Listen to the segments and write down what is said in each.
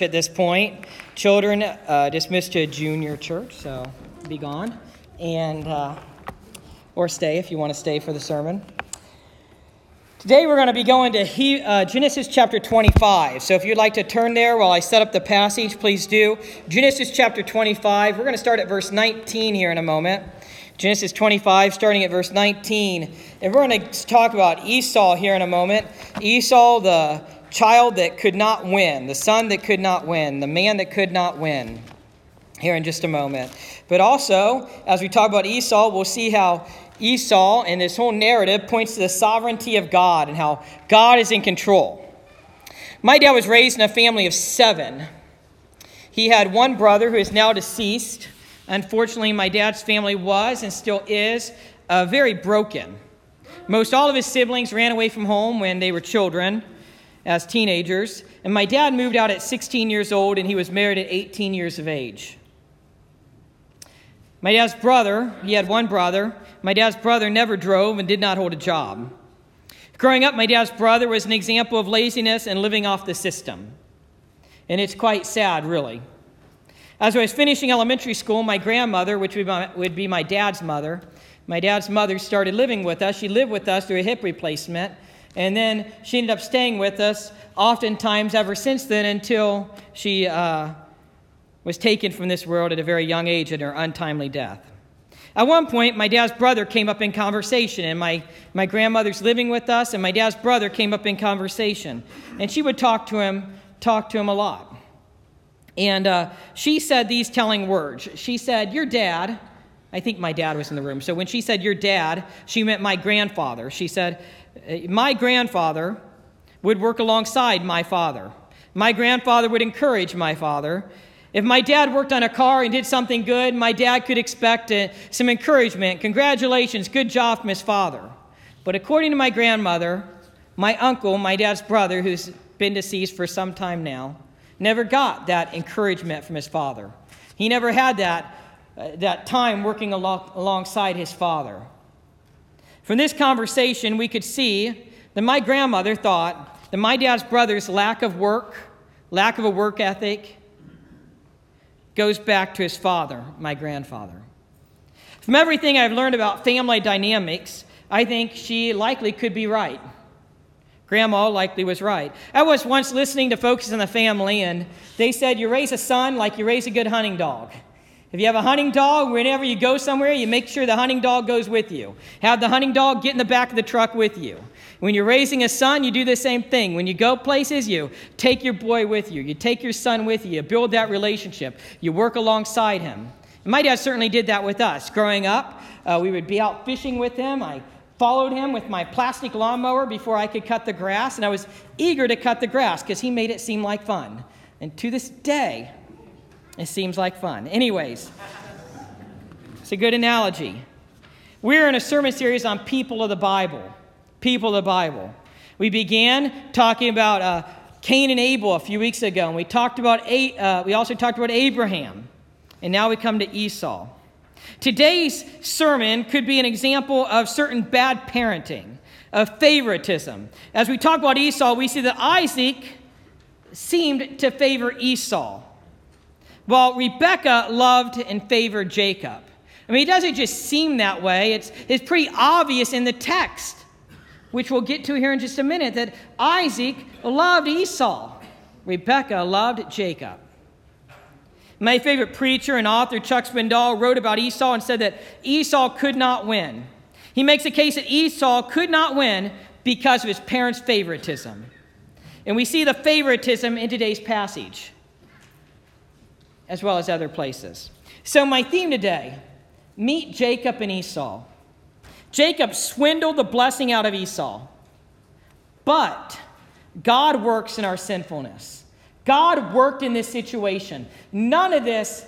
at this point. Children uh, dismissed to junior church, so be gone, and uh, or stay if you want to stay for the sermon. Today we're going to be going to he, uh, Genesis chapter 25. So if you'd like to turn there while I set up the passage, please do. Genesis chapter 25. We're going to start at verse 19 here in a moment. Genesis 25, starting at verse 19. And we're going to talk about Esau here in a moment. Esau, the child that could not win, the son that could not win, the man that could not win. Here in just a moment. But also, as we talk about Esau, we'll see how Esau and this whole narrative points to the sovereignty of God and how God is in control. My dad was raised in a family of seven. He had one brother who is now deceased. Unfortunately, my dad's family was and still is uh, very broken. Most all of his siblings ran away from home when they were children as teenagers, and my dad moved out at 16 years old and he was married at 18 years of age. My dad's brother, he had one brother, my dad's brother never drove and did not hold a job. Growing up, my dad's brother was an example of laziness and living off the system. And it's quite sad, really. As I was finishing elementary school, my grandmother, which would be my dad's mother, my dad's mother started living with us. She lived with us through a hip replacement, and then she ended up staying with us oftentimes ever since then until she uh, was taken from this world at a very young age in her untimely death. At one point, my dad's brother came up in conversation, and my, my grandmother's living with us, and my dad's brother came up in conversation. And she would talk to him, talk to him a lot. And uh, she said these telling words. She said, Your dad, I think my dad was in the room. So when she said your dad, she meant my grandfather. She said, my grandfather would work alongside my father. My grandfather would encourage my father. If my dad worked on a car and did something good, my dad could expect uh, some encouragement. Congratulations, good job from his father. But according to my grandmother, my uncle, my dad's brother, who's been deceased for some time now, never got that encouragement from his father. He never had that, uh, that time working along, alongside his father. From this conversation, we could see that my grandmother thought that my dad's brother's lack of work, lack of a work ethic, goes back to his father, my grandfather. From everything I've learned about family dynamics, I think she likely could be right. Grandma likely was right. I was once listening to Focus on the Family, and they said you raise a son like you raise a good hunting dog. If you have a hunting dog, whenever you go somewhere, you make sure the hunting dog goes with you. Have the hunting dog get in the back of the truck with you. When you're raising a son, you do the same thing. When you go places, you take your boy with you. You take your son with you. You build that relationship. You work alongside him. And my dad certainly did that with us. Growing up, uh, we would be out fishing with him. I followed him with my plastic lawnmower before I could cut the grass, and I was eager to cut the grass because he made it seem like fun. And to this day, it seems like fun. Anyways, it's a good analogy. We're in a sermon series on people of the Bible. People of the Bible. We began talking about uh, Cain and Abel a few weeks ago, and we talked about uh, we also talked about Abraham, and now we come to Esau. Today's sermon could be an example of certain bad parenting, of favoritism. As we talk about Esau, we see that Isaac seemed to favor Esau. Well, Rebecca loved and favored Jacob. I mean, it doesn't just seem that way, it's, it's pretty obvious in the text, which we'll get to here in just a minute, that Isaac loved Esau, Rebecca loved Jacob. My favorite preacher and author, Chuck Swindoll, wrote about Esau and said that Esau could not win. He makes a case that Esau could not win because of his parents' favoritism. And we see the favoritism in today's passage as well as other places. So, my theme today meet Jacob and Esau. Jacob swindled the blessing out of Esau, but God works in our sinfulness. God worked in this situation. None of this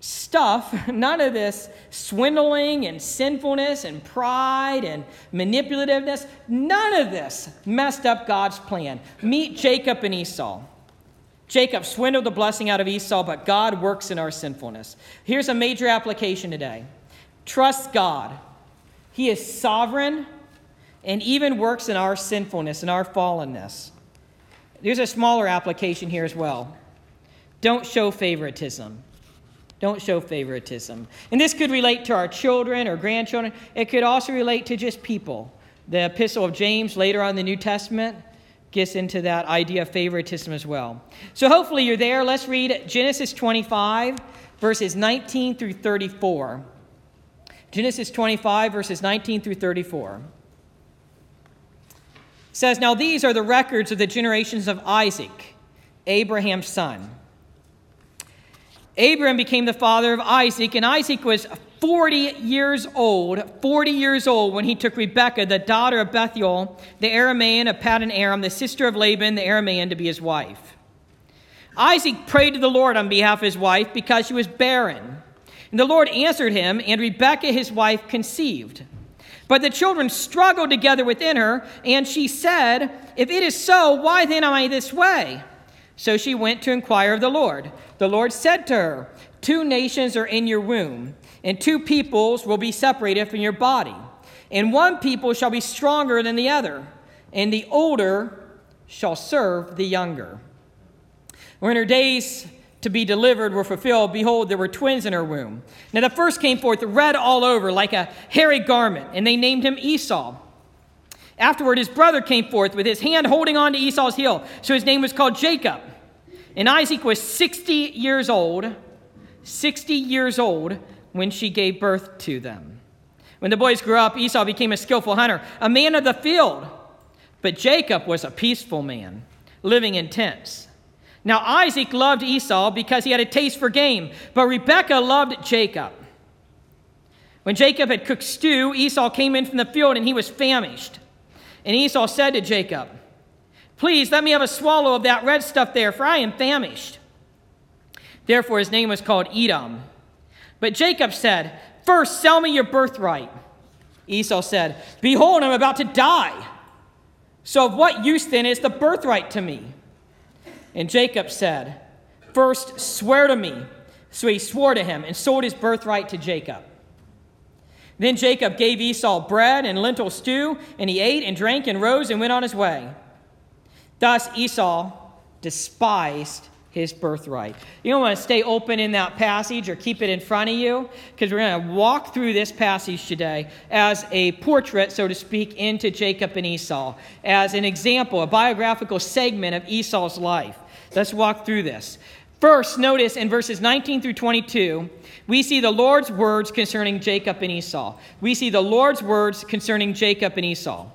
stuff, none of this swindling and sinfulness and pride and manipulativeness, none of this messed up God's plan. Meet Jacob and Esau. Jacob swindled the blessing out of Esau, but God works in our sinfulness. Here's a major application today trust God. He is sovereign and even works in our sinfulness and our fallenness. there's a smaller application here as well. Don't show favoritism. Don't show favoritism. And this could relate to our children or grandchildren. It could also relate to just people. The Epistle of James, later on in the New Testament, gets into that idea of favoritism as well. So hopefully you're there. Let's read Genesis 25, verses 19 through 34. Genesis 25, verses 19 through 34. It says, Now these are the records of the generations of Isaac, Abraham's son. Abraham became the father of Isaac, and Isaac was 40 years old, 40 years old when he took Rebekah, the daughter of Bethuel, the Aramean of Paddan Aram, the sister of Laban, the Aramean, to be his wife. Isaac prayed to the Lord on behalf of his wife because she was barren. And the Lord answered him, and Rebekah, his wife, conceived. But the children struggled together within her, and she said, If it is so, why then am I this way? So she went to inquire of the Lord. The Lord said to her, Two nations are in your womb, and two peoples will be separated from your body. And one people shall be stronger than the other, and the older shall serve the younger. When her days to be delivered were fulfilled, behold, there were twins in her womb. Now the first came forth red all over, like a hairy garment, and they named him Esau. Afterward, his brother came forth with his hand holding on to Esau's heel, so his name was called Jacob. And Isaac was 60 years old, 60 years old when she gave birth to them. When the boys grew up, Esau became a skillful hunter, a man of the field. But Jacob was a peaceful man, living in tents. Now Isaac loved Esau because he had a taste for game, but Rebekah loved Jacob. When Jacob had cooked stew, Esau came in from the field and he was famished. And Esau said to Jacob, Please let me have a swallow of that red stuff there, for I am famished. Therefore his name was called Edom. But Jacob said, First sell me your birthright. Esau said, Behold, I'm about to die. So of what use then is the birthright to me? And Jacob said, First swear to me. So he swore to him and sold his birthright to Jacob. Then Jacob gave Esau bread and lentil stew, and he ate and drank and rose and went on his way. Thus Esau despised his birthright. You don't want to stay open in that passage or keep it in front of you because we're going to walk through this passage today as a portrait, so to speak, into Jacob and Esau, as an example, a biographical segment of Esau's life. Let's walk through this. First, notice in verses 19 through 22, we see the Lord's words concerning Jacob and Esau. We see the Lord's words concerning Jacob and Esau.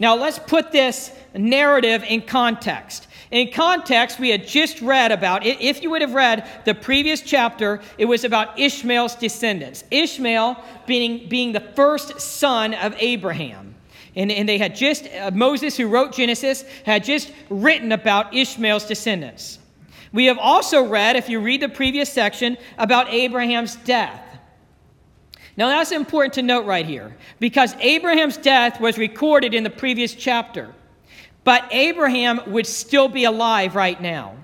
Now, let's put this narrative in context. In context, we had just read about it. If you would have read the previous chapter, it was about Ishmael's descendants. Ishmael being, being the first son of Abraham. And, and they had just, uh, Moses, who wrote Genesis, had just written about Ishmael's descendants. We have also read, if you read the previous section, about Abraham's death. Now, that's important to note right here because Abraham's death was recorded in the previous chapter, but Abraham would still be alive right now.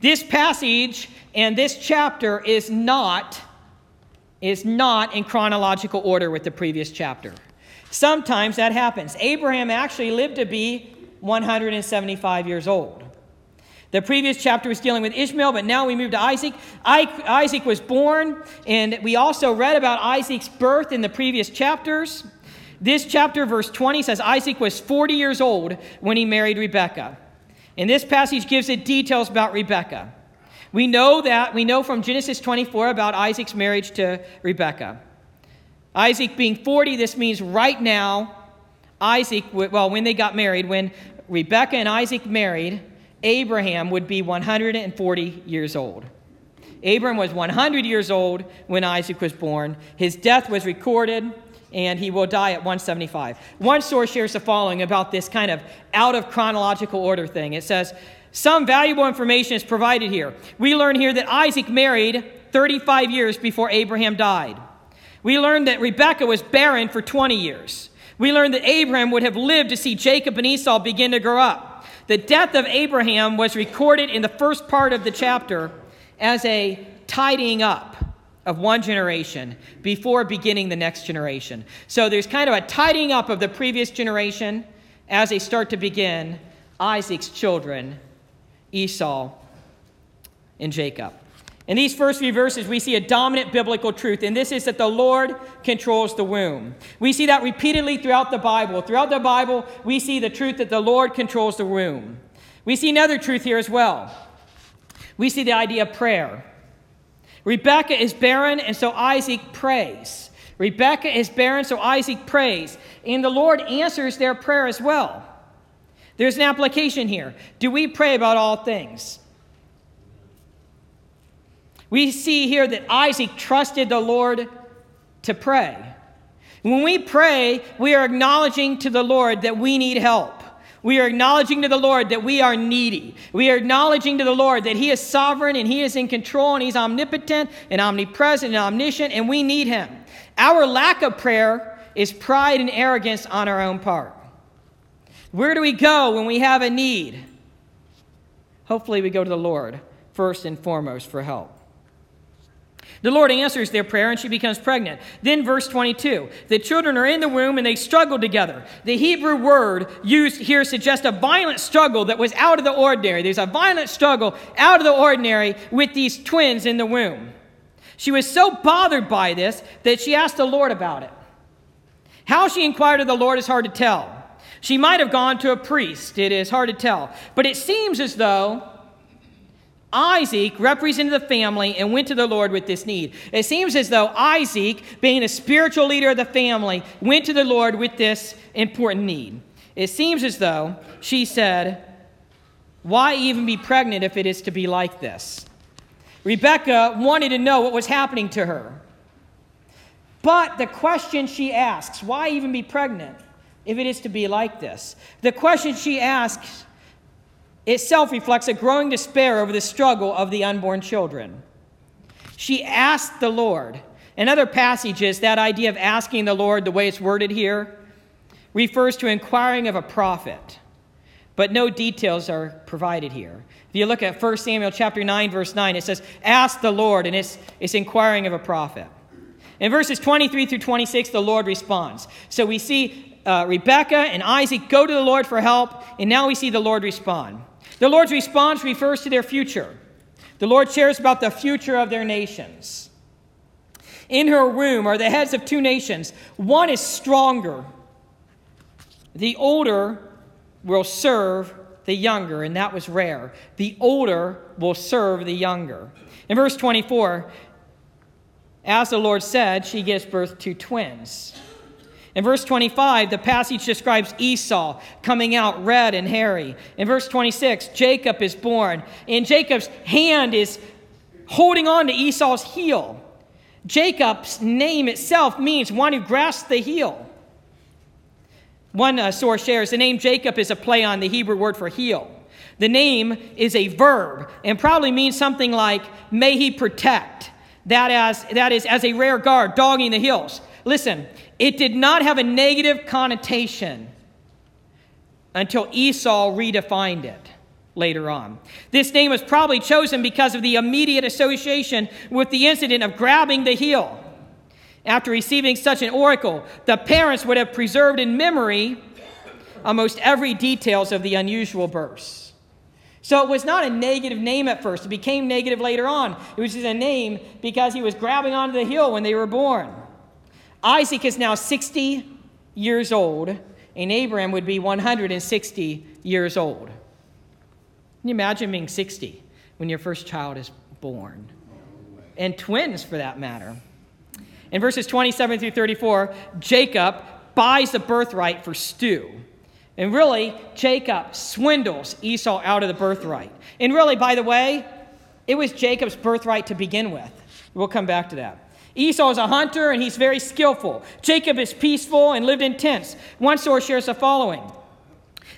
This passage and this chapter is not is not in chronological order with the previous chapter. Sometimes that happens. Abraham actually lived to be 175 years old. The previous chapter was dealing with Ishmael, but now we move to Isaac. Isaac was born, and we also read about Isaac's birth in the previous chapters. This chapter, verse 20, says Isaac was 40 years old when he married Rebekah. And this passage gives it details about Rebekah. We know that, we know from Genesis 24 about Isaac's marriage to Rebekah. Isaac being 40, this means right now, Isaac, well, when they got married, when Rebekah and Isaac married, Abraham would be 140 years old. Abram was 100 years old when Isaac was born. His death was recorded, and he will die at 175. One source shares the following about this kind of out of chronological order thing. It says, Some valuable information is provided here. We learn here that Isaac married 35 years before Abraham died. We learn that Rebekah was barren for 20 years. We learn that Abraham would have lived to see Jacob and Esau begin to grow up. The death of Abraham was recorded in the first part of the chapter as a tidying up of one generation before beginning the next generation. So there's kind of a tidying up of the previous generation as they start to begin Isaac's children, Esau and Jacob. In these first few verses, we see a dominant biblical truth, and this is that the Lord controls the womb. We see that repeatedly throughout the Bible. Throughout the Bible, we see the truth that the Lord controls the womb. We see another truth here as well. We see the idea of prayer. Rebecca is barren, and so Isaac prays. Rebecca is barren, so Isaac prays. And the Lord answers their prayer as well. There's an application here. Do we pray about all things? We see here that Isaac trusted the Lord to pray. When we pray, we are acknowledging to the Lord that we need help. We are acknowledging to the Lord that we are needy. We are acknowledging to the Lord that He is sovereign and He is in control and He's omnipotent and omnipresent and omniscient and we need Him. Our lack of prayer is pride and arrogance on our own part. Where do we go when we have a need? Hopefully, we go to the Lord first and foremost for help. The Lord answers their prayer and she becomes pregnant. Then, verse 22 the children are in the womb and they struggle together. The Hebrew word used here suggests a violent struggle that was out of the ordinary. There's a violent struggle out of the ordinary with these twins in the womb. She was so bothered by this that she asked the Lord about it. How she inquired of the Lord is hard to tell. She might have gone to a priest. It is hard to tell. But it seems as though Isaac represented the family and went to the Lord with this need. It seems as though Isaac, being a spiritual leader of the family, went to the Lord with this important need. It seems as though she said, Why even be pregnant if it is to be like this? Rebecca wanted to know what was happening to her. But the question she asks, Why even be pregnant if it is to be like this? The question she asks itself reflects a growing despair over the struggle of the unborn children. She asked the Lord. In other passages, that idea of asking the Lord, the way it's worded here, refers to inquiring of a prophet, but no details are provided here. If you look at 1 Samuel chapter 9, verse 9, it says, Ask the Lord, and it's, it's inquiring of a prophet. In verses 23 through 26, the Lord responds. So we see uh, Rebekah and Isaac go to the Lord for help, and now we see the Lord respond. The Lord's response refers to their future. The Lord shares about the future of their nations. In her womb are the heads of two nations. One is stronger. The older will serve the younger, and that was rare. The older will serve the younger. In verse 24, as the Lord said, she gives birth to twins. In verse 25, the passage describes Esau coming out red and hairy. In verse 26, Jacob is born, and Jacob's hand is holding on to Esau's heel. Jacob's name itself means one who grasps the heel. One uh, source shares the name Jacob is a play on the Hebrew word for heel. The name is a verb and probably means something like, may he protect. That, as, that is, as a rear guard, dogging the heels. Listen, it did not have a negative connotation until Esau redefined it later on. This name was probably chosen because of the immediate association with the incident of grabbing the heel. After receiving such an oracle, the parents would have preserved in memory almost every details of the unusual birth. So it was not a negative name at first. It became negative later on. It was just a name because he was grabbing onto the heel when they were born. Isaac is now 60 years old, and Abraham would be 160 years old. Can you imagine being 60 when your first child is born? And twins, for that matter. In verses 27 through 34, Jacob buys the birthright for stew. And really, Jacob swindles Esau out of the birthright. And really, by the way, it was Jacob's birthright to begin with. We'll come back to that. Esau is a hunter and he's very skillful. Jacob is peaceful and lived in tents. One source shares the following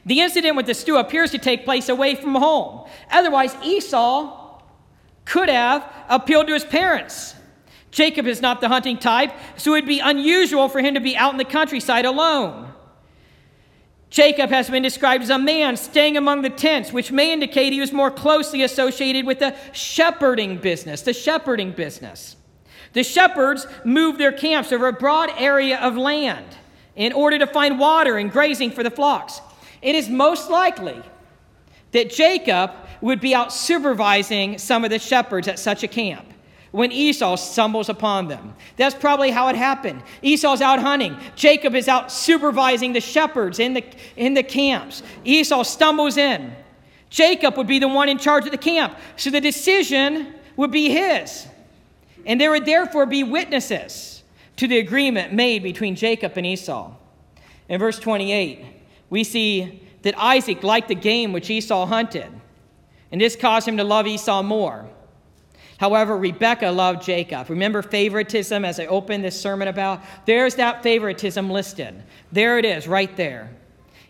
The incident with the stew appears to take place away from home. Otherwise, Esau could have appealed to his parents. Jacob is not the hunting type, so it would be unusual for him to be out in the countryside alone. Jacob has been described as a man staying among the tents, which may indicate he was more closely associated with the shepherding business, the shepherding business. The shepherds moved their camps over a broad area of land in order to find water and grazing for the flocks. It is most likely that Jacob would be out supervising some of the shepherds at such a camp when Esau stumbles upon them. That's probably how it happened. Esau's out hunting. Jacob is out supervising the shepherds in the, in the camps. Esau stumbles in. Jacob would be the one in charge of the camp. So the decision would be his. And there would therefore be witnesses to the agreement made between Jacob and Esau. In verse 28, we see that Isaac liked the game which Esau hunted, and this caused him to love Esau more. However, Rebekah loved Jacob. Remember favoritism as I opened this sermon about? There's that favoritism listed. There it is, right there.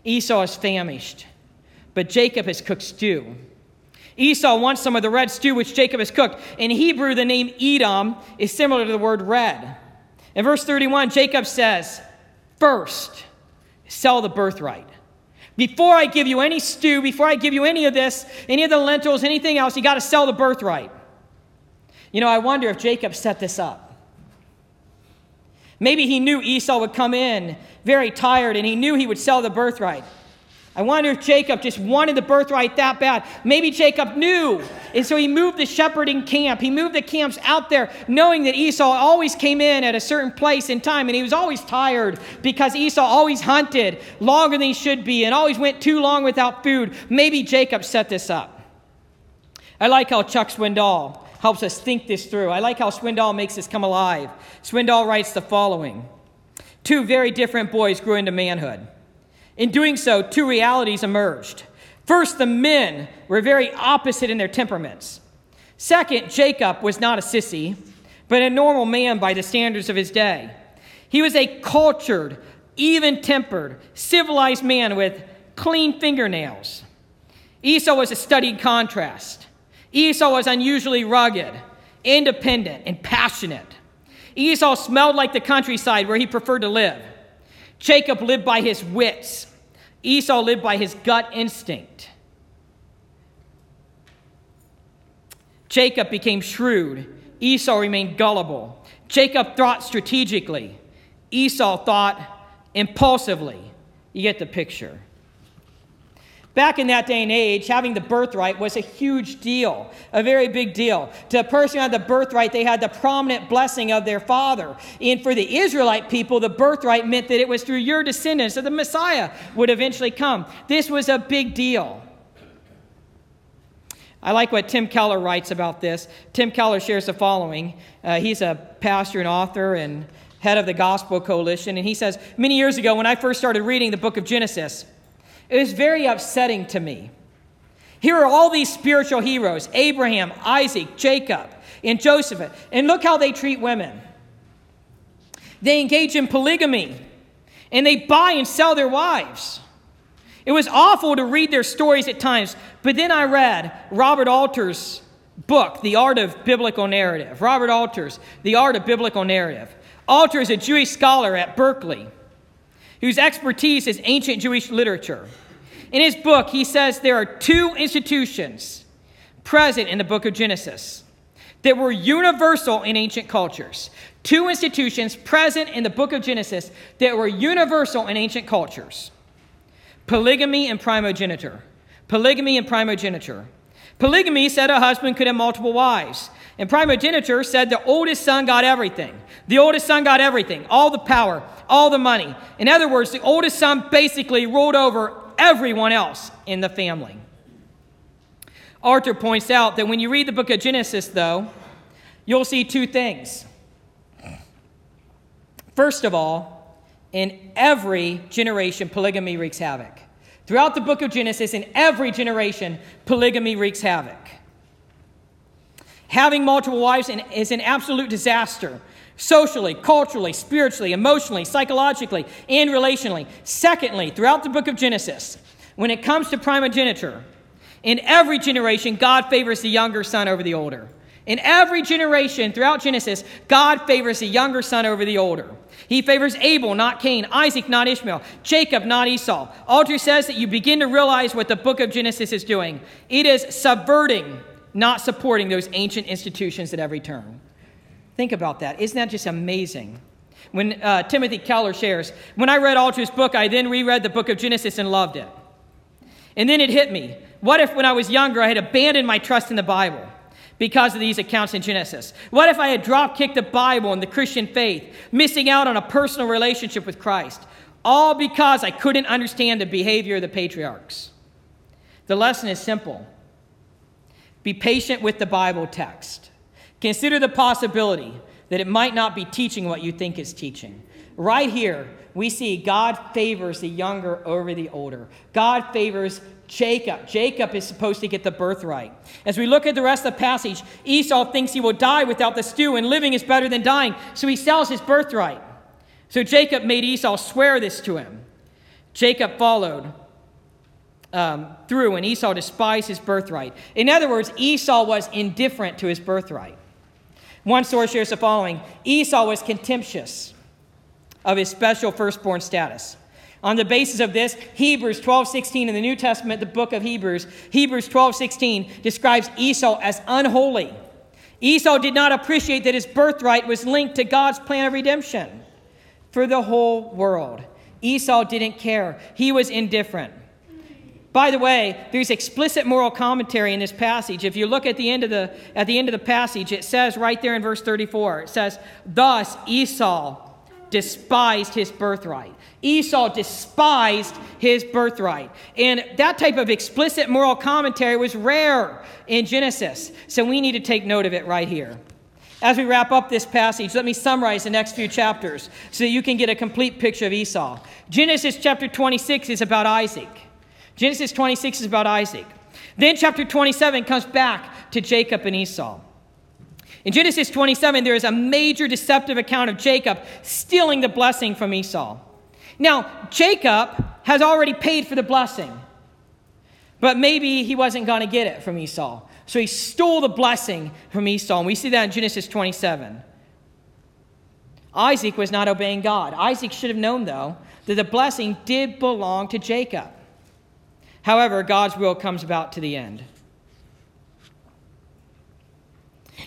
Esau is famished, but Jacob has cooked stew. Esau wants some of the red stew which Jacob has cooked. In Hebrew, the name Edom is similar to the word red. In verse 31, Jacob says, First, sell the birthright. Before I give you any stew, before I give you any of this, any of the lentils, anything else, you got to sell the birthright. You know, I wonder if Jacob set this up. Maybe he knew Esau would come in very tired and he knew he would sell the birthright. I wonder if Jacob just wanted the birthright that bad. Maybe Jacob knew. And so he moved the shepherding camp. He moved the camps out there, knowing that Esau always came in at a certain place in time. And he was always tired because Esau always hunted longer than he should be and always went too long without food. Maybe Jacob set this up. I like how Chuck Swindoll helps us think this through. I like how Swindoll makes this come alive. Swindoll writes the following Two very different boys grew into manhood. In doing so, two realities emerged. First, the men were very opposite in their temperaments. Second, Jacob was not a sissy, but a normal man by the standards of his day. He was a cultured, even tempered, civilized man with clean fingernails. Esau was a studied contrast. Esau was unusually rugged, independent, and passionate. Esau smelled like the countryside where he preferred to live. Jacob lived by his wits, Esau lived by his gut instinct. Jacob became shrewd, Esau remained gullible. Jacob thought strategically, Esau thought impulsively. You get the picture. Back in that day and age, having the birthright was a huge deal, a very big deal. To a person who had the birthright, they had the prominent blessing of their father. And for the Israelite people, the birthright meant that it was through your descendants that the Messiah would eventually come. This was a big deal. I like what Tim Keller writes about this. Tim Keller shares the following. Uh, he's a pastor and author and head of the Gospel Coalition. And he says, Many years ago, when I first started reading the book of Genesis, it was very upsetting to me. Here are all these spiritual heroes Abraham, Isaac, Jacob, and Joseph. And look how they treat women. They engage in polygamy and they buy and sell their wives. It was awful to read their stories at times, but then I read Robert Alter's book, The Art of Biblical Narrative. Robert Alter's The Art of Biblical Narrative. Alter is a Jewish scholar at Berkeley whose expertise is ancient Jewish literature. In his book, he says there are two institutions present in the book of Genesis that were universal in ancient cultures. Two institutions present in the book of Genesis that were universal in ancient cultures polygamy and primogeniture. Polygamy and primogeniture. Polygamy said a husband could have multiple wives. And primogeniture said the oldest son got everything. The oldest son got everything, all the power, all the money. In other words, the oldest son basically ruled over everyone else in the family. Alter points out that when you read the book of Genesis, though, you'll see two things. First of all, in every generation, polygamy wreaks havoc. Throughout the book of Genesis, in every generation, polygamy wreaks havoc. Having multiple wives is an absolute disaster socially, culturally, spiritually, emotionally, psychologically, and relationally. Secondly, throughout the book of Genesis, when it comes to primogeniture, in every generation, God favors the younger son over the older. In every generation throughout Genesis, God favors the younger son over the older. He favors Abel, not Cain, Isaac, not Ishmael, Jacob, not Esau. Alter says that you begin to realize what the book of Genesis is doing. It is subverting not supporting those ancient institutions at every turn. Think about that. Isn't that just amazing? When uh, Timothy Keller shares, when I read Alter's book, I then reread the book of Genesis and loved it. And then it hit me. What if when I was younger I had abandoned my trust in the Bible because of these accounts in Genesis? What if I had drop kicked the Bible and the Christian faith, missing out on a personal relationship with Christ? All because I couldn't understand the behavior of the patriarchs. The lesson is simple be patient with the Bible text. Consider the possibility that it might not be teaching what you think it's teaching. Right here, we see God favors the younger over the older. God favors Jacob. Jacob is supposed to get the birthright. As we look at the rest of the passage, Esau thinks he will die without the stew, and living is better than dying, so he sells his birthright. So Jacob made Esau swear this to him. Jacob followed um, through, and Esau despised his birthright. In other words, Esau was indifferent to his birthright. One source shares the following Esau was contemptuous of his special firstborn status. On the basis of this, Hebrews 12:16 in the New Testament, the book of Hebrews, Hebrews 12:16 describes Esau as unholy. Esau did not appreciate that his birthright was linked to God's plan of redemption for the whole world. Esau didn't care. He was indifferent. By the way, there's explicit moral commentary in this passage. If you look at the end of the at the end of the passage, it says right there in verse 34, it says, "Thus Esau despised his birthright. Esau despised his birthright. And that type of explicit moral commentary was rare in Genesis. So we need to take note of it right here. As we wrap up this passage, let me summarize the next few chapters so that you can get a complete picture of Esau. Genesis chapter 26 is about Isaac. Genesis 26 is about Isaac. Then chapter 27 comes back to Jacob and Esau. In Genesis 27, there is a major deceptive account of Jacob stealing the blessing from Esau. Now, Jacob has already paid for the blessing, but maybe he wasn't going to get it from Esau. So he stole the blessing from Esau, and we see that in Genesis 27. Isaac was not obeying God. Isaac should have known, though, that the blessing did belong to Jacob. However, God's will comes about to the end.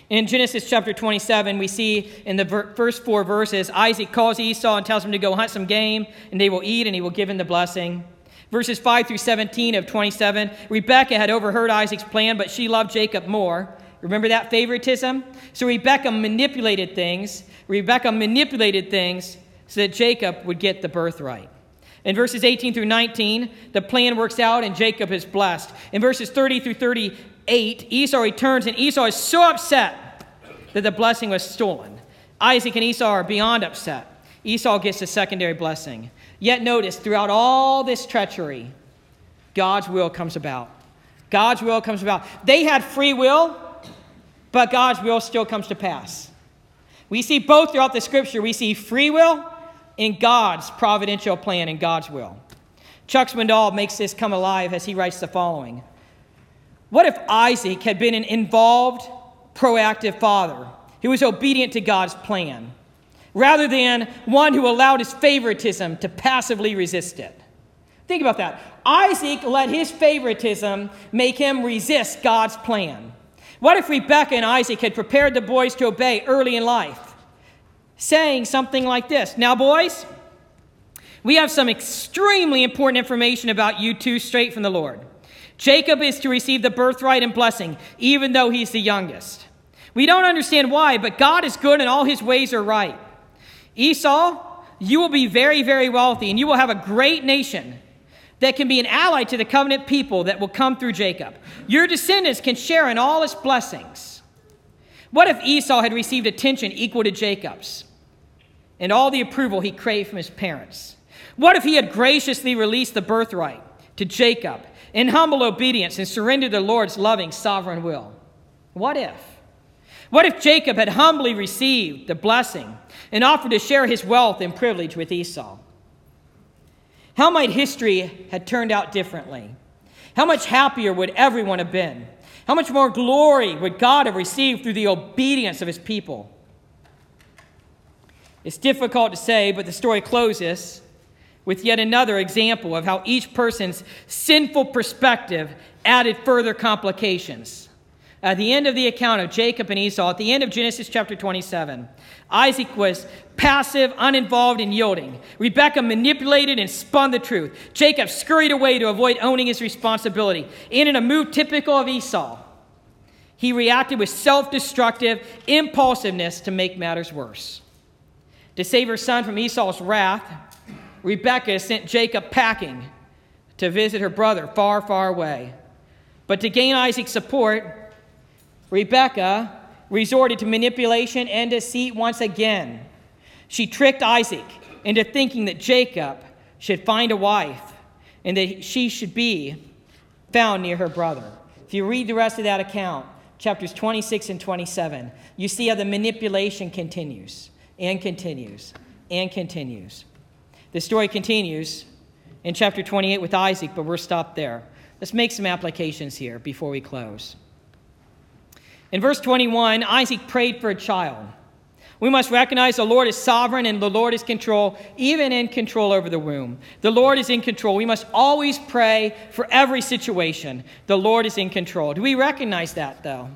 In Genesis chapter 27, we see in the ver- first four verses, Isaac calls Esau and tells him to go hunt some game, and they will eat, and he will give him the blessing. Verses 5 through 17 of 27, Rebekah had overheard Isaac's plan, but she loved Jacob more. Remember that favoritism? So Rebekah manipulated things. Rebekah manipulated things so that Jacob would get the birthright. In verses 18 through 19, the plan works out and Jacob is blessed. In verses 30 through 38, Esau returns and Esau is so upset that the blessing was stolen. Isaac and Esau are beyond upset. Esau gets a secondary blessing. Yet notice, throughout all this treachery, God's will comes about. God's will comes about. They had free will, but God's will still comes to pass. We see both throughout the scripture. We see free will in God's providential plan and God's will. Chuck Swindoll makes this come alive as he writes the following What if Isaac had been an involved, proactive father who was obedient to God's plan, rather than one who allowed his favoritism to passively resist it? Think about that. Isaac let his favoritism make him resist God's plan. What if Rebekah and Isaac had prepared the boys to obey early in life? Saying something like this Now, boys, we have some extremely important information about you two straight from the Lord. Jacob is to receive the birthright and blessing, even though he's the youngest. We don't understand why, but God is good and all his ways are right. Esau, you will be very, very wealthy, and you will have a great nation that can be an ally to the covenant people that will come through Jacob. Your descendants can share in all his blessings. What if Esau had received attention equal to Jacob's and all the approval he craved from his parents? What if he had graciously released the birthright to Jacob in humble obedience and surrendered the Lord's loving sovereign will? What if? What if Jacob had humbly received the blessing and offered to share his wealth and privilege with Esau? How might history have turned out differently? How much happier would everyone have been? How much more glory would God have received through the obedience of his people? It's difficult to say, but the story closes with yet another example of how each person's sinful perspective added further complications. At the end of the account of Jacob and Esau, at the end of Genesis chapter 27, Isaac was passive, uninvolved, and yielding. Rebekah manipulated and spun the truth. Jacob scurried away to avoid owning his responsibility. And in a move typical of Esau, he reacted with self destructive impulsiveness to make matters worse. To save her son from Esau's wrath, Rebekah sent Jacob packing to visit her brother far, far away. But to gain Isaac's support, Rebekah resorted to manipulation and deceit once again. She tricked Isaac into thinking that Jacob should find a wife and that she should be found near her brother. If you read the rest of that account, chapters 26 and 27, you see how the manipulation continues and continues and continues. The story continues in chapter 28 with Isaac, but we're stopped there. Let's make some applications here before we close. In verse 21, Isaac prayed for a child. We must recognize the Lord is sovereign and the Lord is control, even in control over the womb. The Lord is in control. We must always pray for every situation. The Lord is in control. Do we recognize that, though?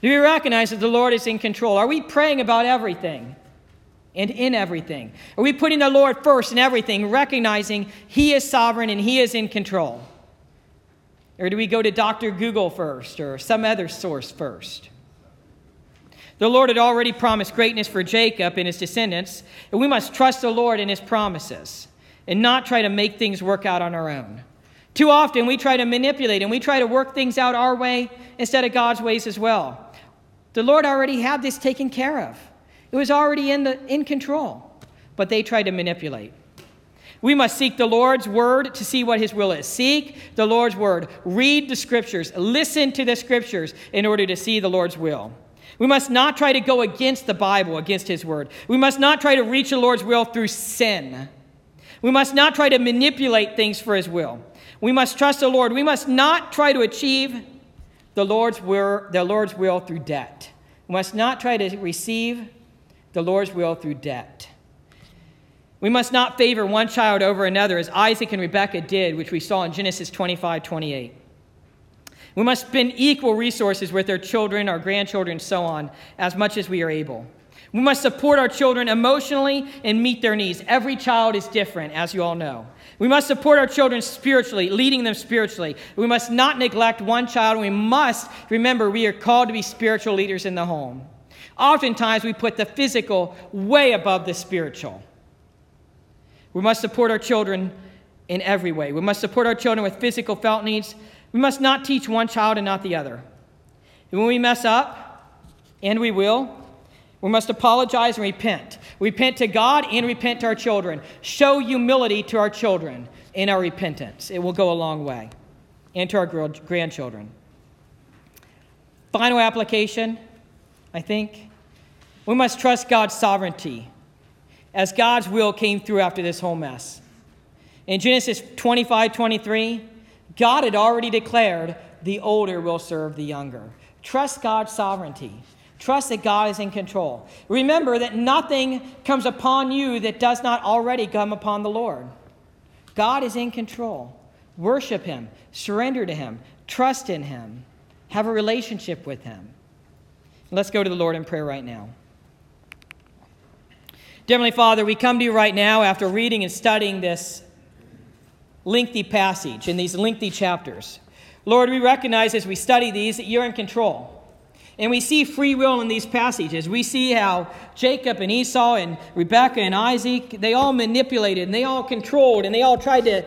Do we recognize that the Lord is in control? Are we praying about everything and in everything? Are we putting the Lord first in everything, recognizing He is sovereign and He is in control? Or do we go to Dr. Google first or some other source first? The Lord had already promised greatness for Jacob and his descendants, and we must trust the Lord in his promises and not try to make things work out on our own. Too often we try to manipulate and we try to work things out our way instead of God's ways as well. The Lord already had this taken care of. It was already in, the, in control, but they tried to manipulate. We must seek the Lord's word to see what his will is. Seek the Lord's word. Read the scriptures. Listen to the scriptures in order to see the Lord's will. We must not try to go against the Bible, against His Word. We must not try to reach the Lord's will through sin. We must not try to manipulate things for His will. We must trust the Lord. We must not try to achieve the Lord's will, the Lord's will through debt. We must not try to receive the Lord's will through debt. We must not favor one child over another as Isaac and Rebekah did, which we saw in Genesis 25 28. We must spend equal resources with our children, our grandchildren, and so on, as much as we are able. We must support our children emotionally and meet their needs. Every child is different, as you all know. We must support our children spiritually, leading them spiritually. We must not neglect one child. We must remember we are called to be spiritual leaders in the home. Oftentimes, we put the physical way above the spiritual. We must support our children in every way. We must support our children with physical felt needs, we must not teach one child and not the other. And when we mess up, and we will, we must apologize and repent. Repent to God and repent to our children. Show humility to our children in our repentance. It will go a long way. And to our grandchildren. Final application, I think. We must trust God's sovereignty as God's will came through after this whole mess. In Genesis 25 23, God had already declared the older will serve the younger. Trust God's sovereignty. Trust that God is in control. Remember that nothing comes upon you that does not already come upon the Lord. God is in control. Worship Him, surrender to Him, trust in Him, have a relationship with Him. Let's go to the Lord in prayer right now. Heavenly Father, we come to you right now after reading and studying this lengthy passage in these lengthy chapters. Lord, we recognize as we study these that you're in control. And we see free will in these passages. We see how Jacob and Esau and Rebekah and Isaac, they all manipulated and they all controlled and they all tried to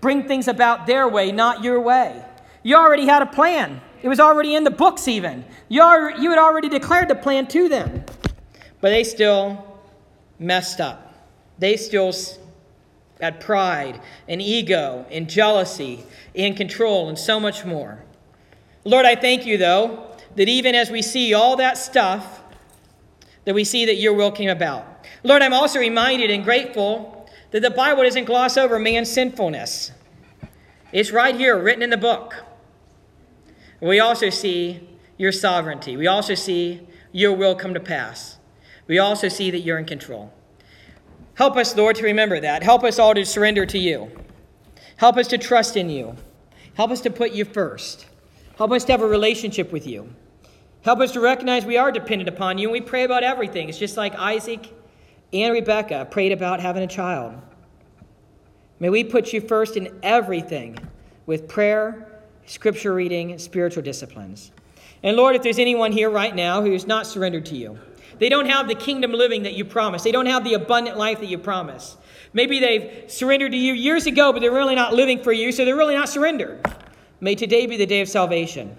bring things about their way, not your way. You already had a plan. It was already in the books, even. You, are, you had already declared the plan to them. But they still messed up. They still had pride and ego and jealousy and control and so much more. Lord, I thank you, though, that even as we see all that stuff, that we see that your will came about. Lord, I'm also reminded and grateful that the Bible doesn't gloss over man's sinfulness. It's right here, written in the book. We also see your sovereignty. We also see your will come to pass. We also see that you're in control. Help us, Lord, to remember that. Help us all to surrender to you. Help us to trust in you. Help us to put you first. Help us to have a relationship with you. Help us to recognize we are dependent upon you and we pray about everything. It's just like Isaac and Rebecca prayed about having a child. May we put you first in everything with prayer, scripture reading, spiritual disciplines. And Lord, if there's anyone here right now who's not surrendered to you, they don't have the kingdom living that you promise, they don't have the abundant life that you promise. Maybe they've surrendered to you years ago, but they're really not living for you, so they're really not surrendered. May today be the day of salvation.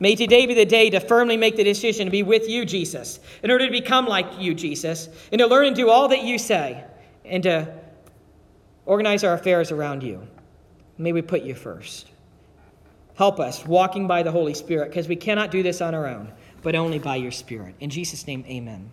May today be the day to firmly make the decision to be with you, Jesus, in order to become like you, Jesus, and to learn and do all that you say, and to organize our affairs around you. May we put you first. Help us walking by the Holy Spirit, because we cannot do this on our own, but only by your Spirit. In Jesus' name, amen.